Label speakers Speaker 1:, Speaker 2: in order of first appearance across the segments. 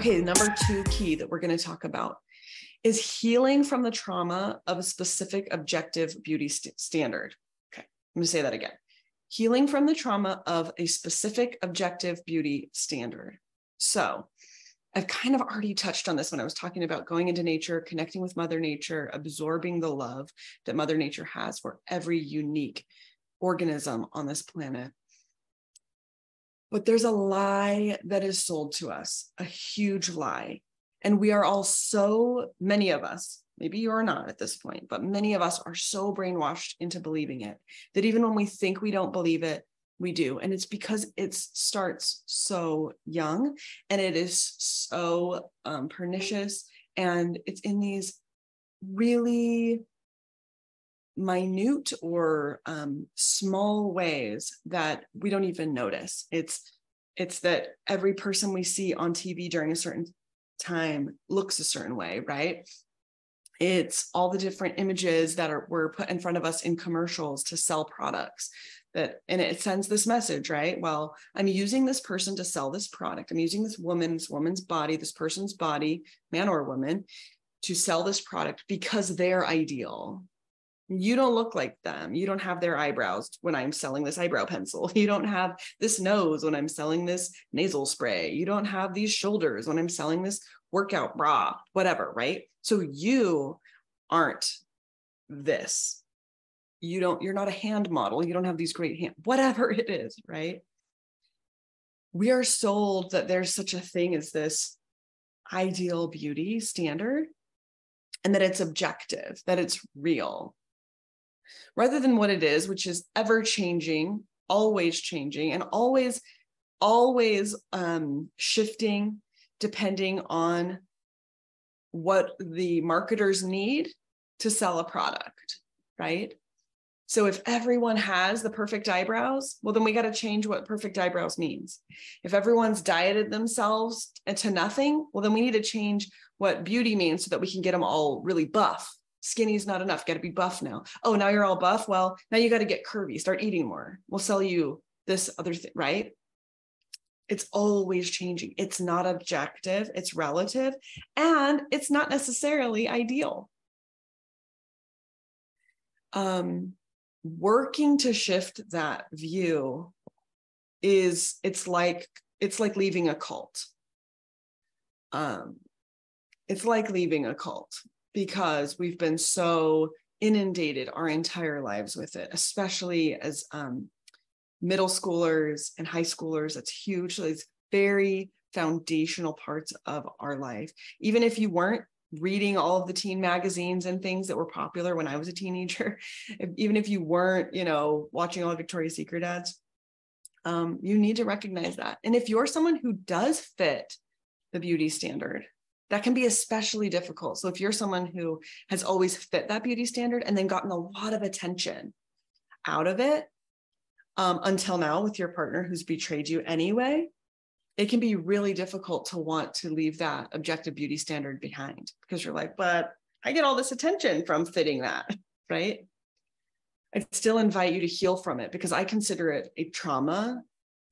Speaker 1: Okay, number two key that we're going to talk about is healing from the trauma of a specific objective beauty st- standard. Okay, I'm going to say that again. Healing from the trauma of a specific objective beauty standard. So, I've kind of already touched on this when I was talking about going into nature, connecting with Mother Nature, absorbing the love that Mother Nature has for every unique organism on this planet. But there's a lie that is sold to us, a huge lie. And we are all so, many of us, maybe you're not at this point, but many of us are so brainwashed into believing it that even when we think we don't believe it, we do. And it's because it starts so young and it is so um, pernicious. And it's in these really minute or um, small ways that we don't even notice. It's it's that every person we see on TV during a certain time looks a certain way, right? It's all the different images that are were put in front of us in commercials to sell products that and it sends this message right well i'm using this person to sell this product i'm using this woman this woman's body this person's body man or woman to sell this product because they're ideal you don't look like them. You don't have their eyebrows when i'm selling this eyebrow pencil. You don't have this nose when i'm selling this nasal spray. You don't have these shoulders when i'm selling this workout bra whatever right? So you aren't this. You don't you're not a hand model. You don't have these great hand whatever it is right? We are sold that there's such a thing as this ideal beauty standard and that it's objective that it's real rather than what it is which is ever changing always changing and always always um, shifting depending on what the marketers need to sell a product right so if everyone has the perfect eyebrows, well, then we got to change what perfect eyebrows means. If everyone's dieted themselves to nothing, well, then we need to change what beauty means so that we can get them all really buff. Skinny is not enough. Got to be buff now. Oh, now you're all buff. Well, now you got to get curvy. Start eating more. We'll sell you this other thing, right? It's always changing. It's not objective, it's relative, and it's not necessarily ideal. Um, working to shift that view is it's like it's like leaving a cult um it's like leaving a cult because we've been so inundated our entire lives with it especially as um middle schoolers and high schoolers. That's huge. It's very foundational parts of our life. Even if you weren't reading all of the teen magazines and things that were popular when I was a teenager, if, even if you weren't, you know, watching all the Victoria's Secret ads, um, you need to recognize that. And if you're someone who does fit the beauty standard, that can be especially difficult. So if you're someone who has always fit that beauty standard and then gotten a lot of attention out of it um, until now with your partner who's betrayed you anyway, it can be really difficult to want to leave that objective beauty standard behind because you're like, but I get all this attention from fitting that, right? I still invite you to heal from it because I consider it a trauma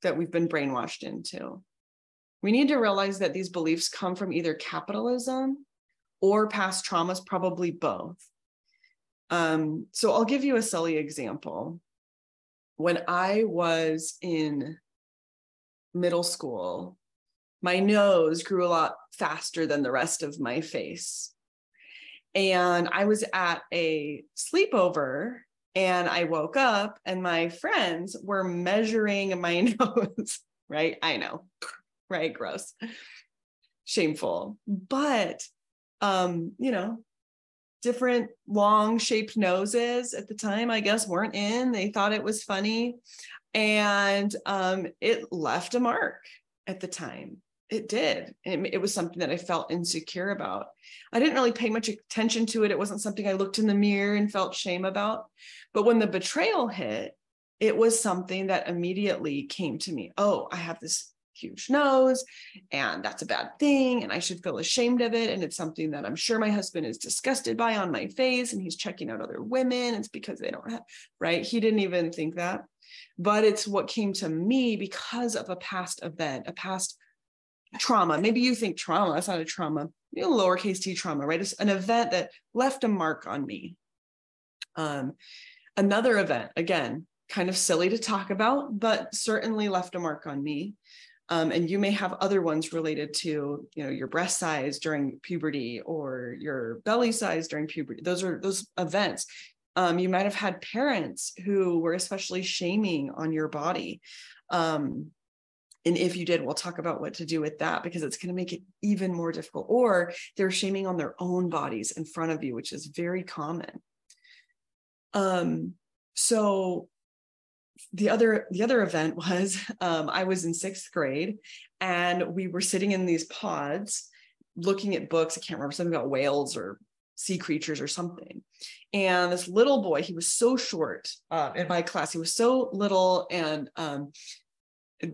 Speaker 1: that we've been brainwashed into. We need to realize that these beliefs come from either capitalism or past traumas, probably both. Um, so I'll give you a silly example. When I was in middle school, my nose grew a lot faster than the rest of my face. And I was at a sleepover and I woke up and my friends were measuring my nose, right? I know, right? Gross, shameful. But, um, you know, different long shaped noses at the time, I guess, weren't in. They thought it was funny. And um, it left a mark at the time. It did. It, it was something that i felt insecure about. I didn't really pay much attention to it. It wasn't something i looked in the mirror and felt shame about. But when the betrayal hit it was something that immediately came to me. Oh i have this huge nose and that's a bad thing and i should feel ashamed of it and it's something that i'm sure my husband is disgusted by on my face and he's checking out other women it's because they don't have right he didn't even think that but it's what came to me because of a past event, a past trauma. Maybe you think trauma, that's not a trauma, you know, lowercase t trauma, right? It's an event that left a mark on me. Um, another event, again, kind of silly to talk about, but certainly left a mark on me. Um, and you may have other ones related to, you know, your breast size during puberty or your belly size during puberty. Those are those events. Um, you might have had parents who were especially shaming on your body. Um, and if you did, we'll talk about what to do with that because it's going to make it even more difficult. Or they're shaming on their own bodies in front of you, which is very common. Um, so the other the other event was um, I was in sixth grade and we were sitting in these pods looking at books. I can't remember something about whales or sea creatures or something. And this little boy, he was so short uh, in my class. He was so little and um,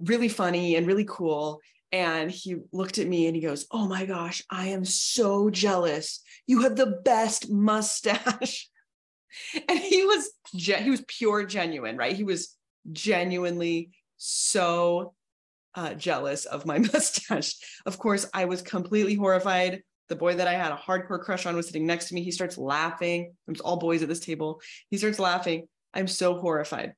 Speaker 1: really funny and really cool. And he looked at me and he goes, Oh my gosh, I am so jealous. You have the best mustache. and he was he was pure genuine, right? He was genuinely so uh, jealous of my mustache. Of course, I was completely horrified. The boy that I had a hardcore crush on was sitting next to me. He starts laughing. There's all boys at this table. He starts laughing. I'm so horrified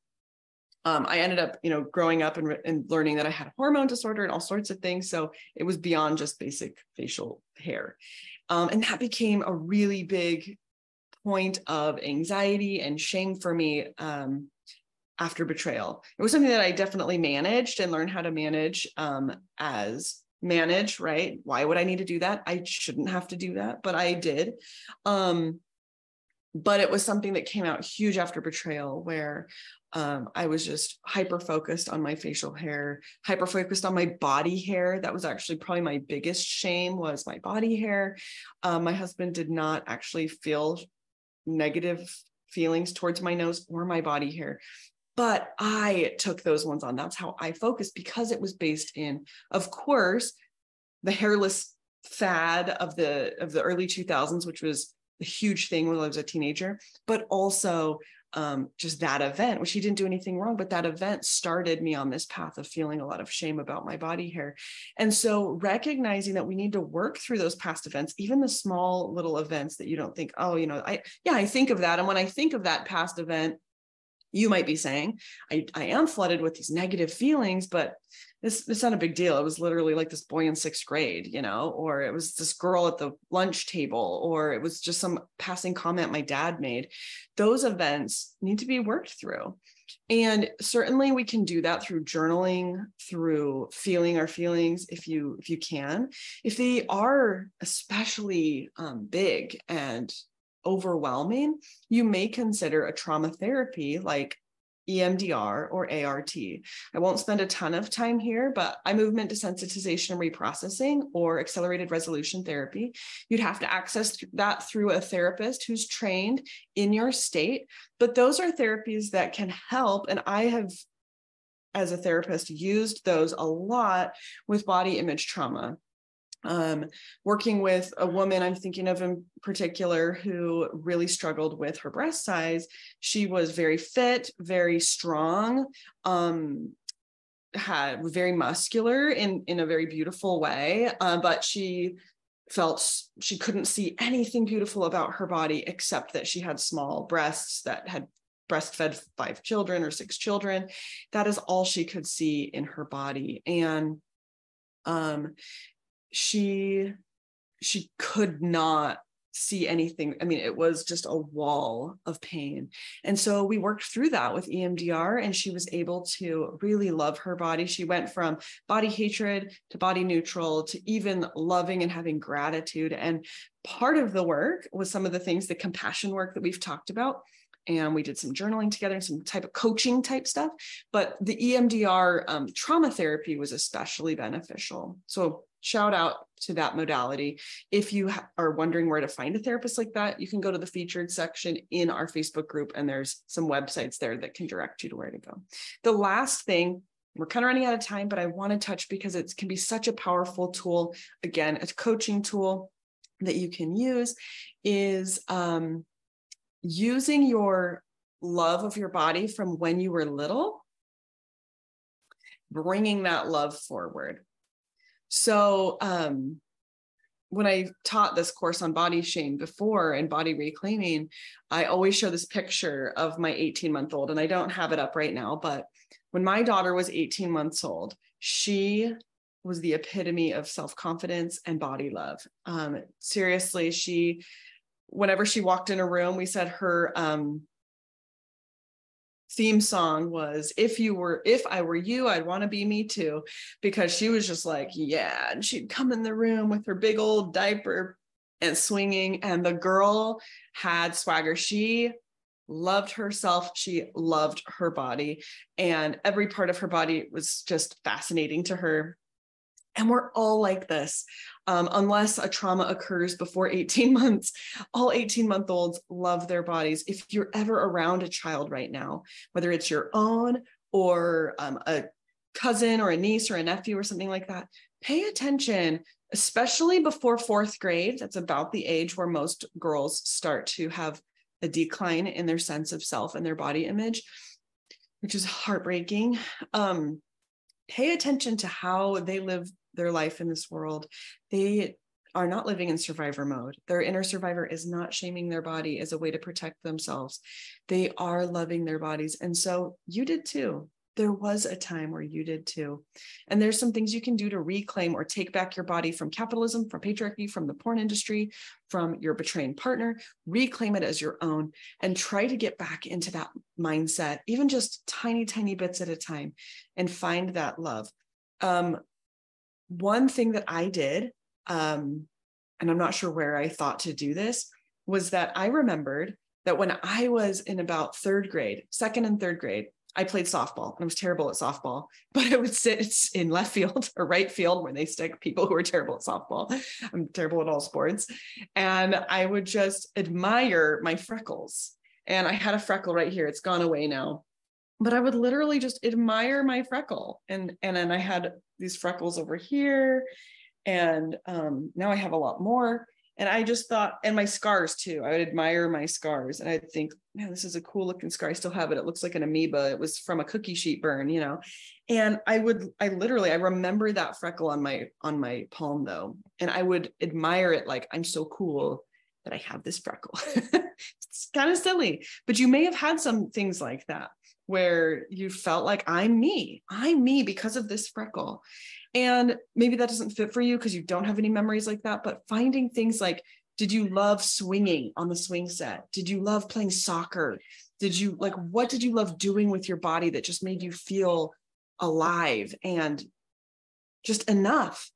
Speaker 1: um, I ended up, you know, growing up and, and learning that I had hormone disorder and all sorts of things. So it was beyond just basic facial hair. Um, and that became a really big point of anxiety and shame for me um, after betrayal. It was something that I definitely managed and learned how to manage um, as manage, right? Why would I need to do that? I shouldn't have to do that, but I did. Um, but it was something that came out huge after betrayal where um, I was just hyper focused on my facial hair, hyper focused on my body hair. That was actually probably my biggest shame was my body hair. Um, my husband did not actually feel negative feelings towards my nose or my body hair but I took those ones on. That's how I focused because it was based in, of course, the hairless fad of the of the early 2000s, which was a huge thing when I was a teenager, but also um, just that event, which he didn't do anything wrong, but that event started me on this path of feeling a lot of shame about my body hair. And so recognizing that we need to work through those past events, even the small little events that you don't think, oh, you know, I, yeah, I think of that. And when I think of that past event, you might be saying, I, I am flooded with these negative feelings, but this it's not a big deal. It was literally like this boy in sixth grade, you know, or it was this girl at the lunch table, or it was just some passing comment my dad made. Those events need to be worked through. And certainly we can do that through journaling, through feeling our feelings if you if you can. If they are especially um, big and overwhelming, you may consider a trauma therapy like EMDR or ART. I won't spend a ton of time here, but eye movement desensitization and reprocessing or accelerated resolution therapy. You'd have to access that through a therapist who's trained in your state. But those are therapies that can help. And I have, as a therapist, used those a lot with body image trauma um, working with a woman I'm thinking of in particular who really struggled with her breast size. She was very fit, very strong, um, had very muscular in in a very beautiful way, uh, but she felt she couldn't see anything beautiful about her body except that she had small breasts that had breastfed five children or six children. That is all she could see in her body, and um, she she could not see anything. I mean, it was just a wall of pain. And so we worked through that with EMDR, and she was able to really love her body. She went from body hatred to body neutral to even loving and having gratitude. And part of the work was some of the things, the compassion work that we've talked about. And we did some journaling together and some type of coaching type stuff. But the EMDR um, trauma therapy was especially beneficial. So shout out to that modality. If you ha- are wondering where to find a therapist like that, you can go to the featured section in our Facebook group, and there's some websites there that can direct you to where to go. The last thing, we're kind of running out of time, but I want to touch because it can be such a powerful tool. Again, a coaching tool that you can use is um, using your love of your body from when you were little, bringing that love forward So um, when I taught this course on body shame before and body reclaiming, I always show this picture of my 18 month old, and I don't have it up right now, but when my daughter was 18 months old, she was the epitome of self confidence and body love. Um, seriously, she, whenever she walked in a room, we said her um, theme song was if you were if i were you i'd want to be me too because she was just like yeah and she'd come in the room with her big old diaper and swinging and the girl had swagger. She loved herself she loved her body and every part of her body was just fascinating to her and we're all like this. Um, unless a trauma occurs before 18 months, all 18 month olds love their bodies. If you're ever around a child right now, whether it's your own or um, a cousin or a niece or a nephew or something like that, pay attention, especially before fourth grade. That's about the age where most girls start to have a decline in their sense of self and their body image, which is heartbreaking. Um, pay attention to how they live their life in this world, they are not living in survivor mode. Their inner survivor is not shaming their body as a way to protect themselves. They are loving their bodies. And so you did too. There was a time where you did too. And there's some things you can do to reclaim or take back your body from capitalism, from patriarchy, from the porn industry, from your betraying partner. Reclaim it as your own and try to get back into that mindset, even just tiny, tiny bits at a time, and find that love. Um, one thing that I did, um, and I'm not sure where I thought to do this, was that I remembered that when I was in about third grade, second and third grade, I played softball and I was terrible at softball, but I would sit in left field or right field where they stick people who are terrible at softball. I'm terrible at all sports. And I would just admire my freckles. And I had a freckle right here. It's gone away now but I would literally just admire my freckle. And and then I had these freckles over here. And um, now I have a lot more. And I just thought, and my scars too. I would admire my scars. And I'd think, man, this is a cool looking scar. I still have it. It looks like an amoeba. It was from a cookie sheet burn, you know. And I would, I literally, I remember that freckle on my on my palm though. And I would admire it like I'm so cool that I have this freckle. it's kind of silly, but you may have had some things like that where you felt like I'm me, I'm me because of this freckle. And maybe that doesn't fit for you because you don't have any memories like that, but finding things like, did you love swinging on the swing set? Did you love playing soccer? Did you like, what did you love doing with your body that just made you feel alive and just enough?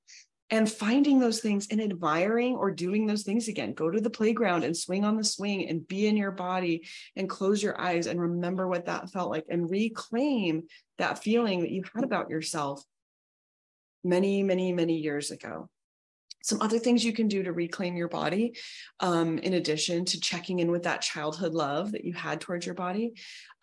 Speaker 1: And finding those things and admiring or doing those things again. Go to the playground and swing on the swing and be in your body and close your eyes and remember what that felt like and reclaim that feeling that you had about yourself many, many, many years ago. Some other things you can do to reclaim your body, um, in addition to checking in with that childhood love that you had towards your body,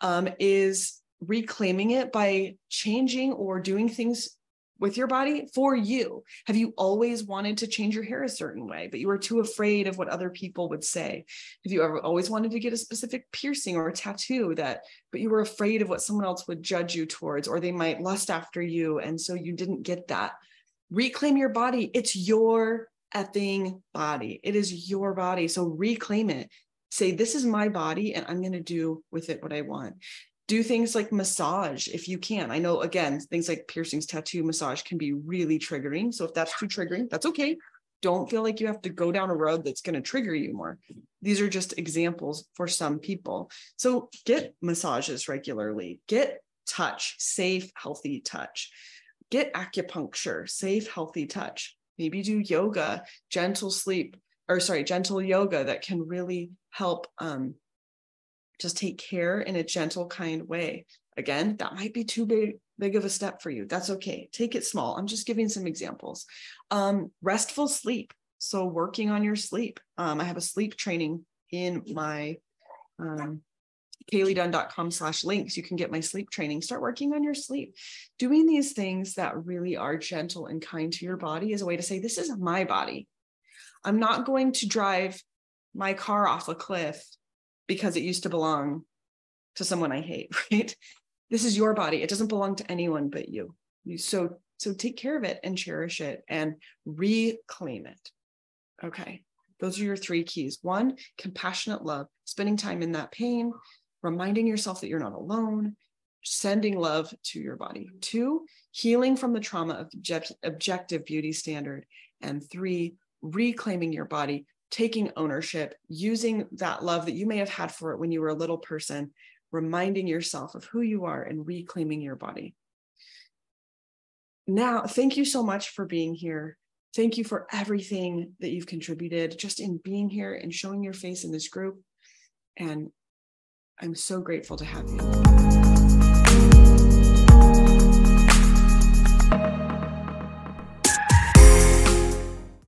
Speaker 1: um, is reclaiming it by changing or doing things with your body for you? Have you always wanted to change your hair a certain way, but you were too afraid of what other people would say? Have you ever always wanted to get a specific piercing or a tattoo that, but you were afraid of what someone else would judge you towards, or they might lust after you. And so you didn't get that? Reclaim your body. It's your effing body. It is your body. So reclaim it say this is my body and i'm going to do with it what i want do things like massage if you can. I know, again, things like piercings, tattoo, massage can be really triggering. So if that's too triggering, that's okay. Don't feel like you have to go down a road that's going to trigger you more. These are just examples for some people. So get massages regularly, get touch, safe, healthy touch, get acupuncture, safe, healthy touch. Maybe do yoga, gentle sleep, or sorry, gentle yoga that can really help um, just take care in a gentle, kind way. Again, that might be too big, big of a step for you. That's okay. Take it small. I'm just giving some examples. Um, restful sleep. So working on your sleep. Um, I have a sleep training in my um, kayleedunn.com slash links. You can get my sleep training. Start working on your sleep. Doing these things that really are gentle and kind to your body is a way to say, this is my body. I'm not going to drive my car off a cliff because it used to belong to someone I hate, right? This is your body. It doesn't belong to anyone but you. you so So take care of it and cherish it and reclaim it. Okay. Those are your three keys. One, compassionate love, spending time in that pain, reminding yourself that you're not alone, sending love to your body. Two, healing from the trauma of object- objective beauty standard. And three, reclaiming your body, taking ownership, using that love that you may have had for it when you were a little person, reminding yourself of who you are and reclaiming your body. Now, thank you so much for being here. Thank you for everything that you've contributed just in being here and showing your face in this group. And I'm so grateful to have you.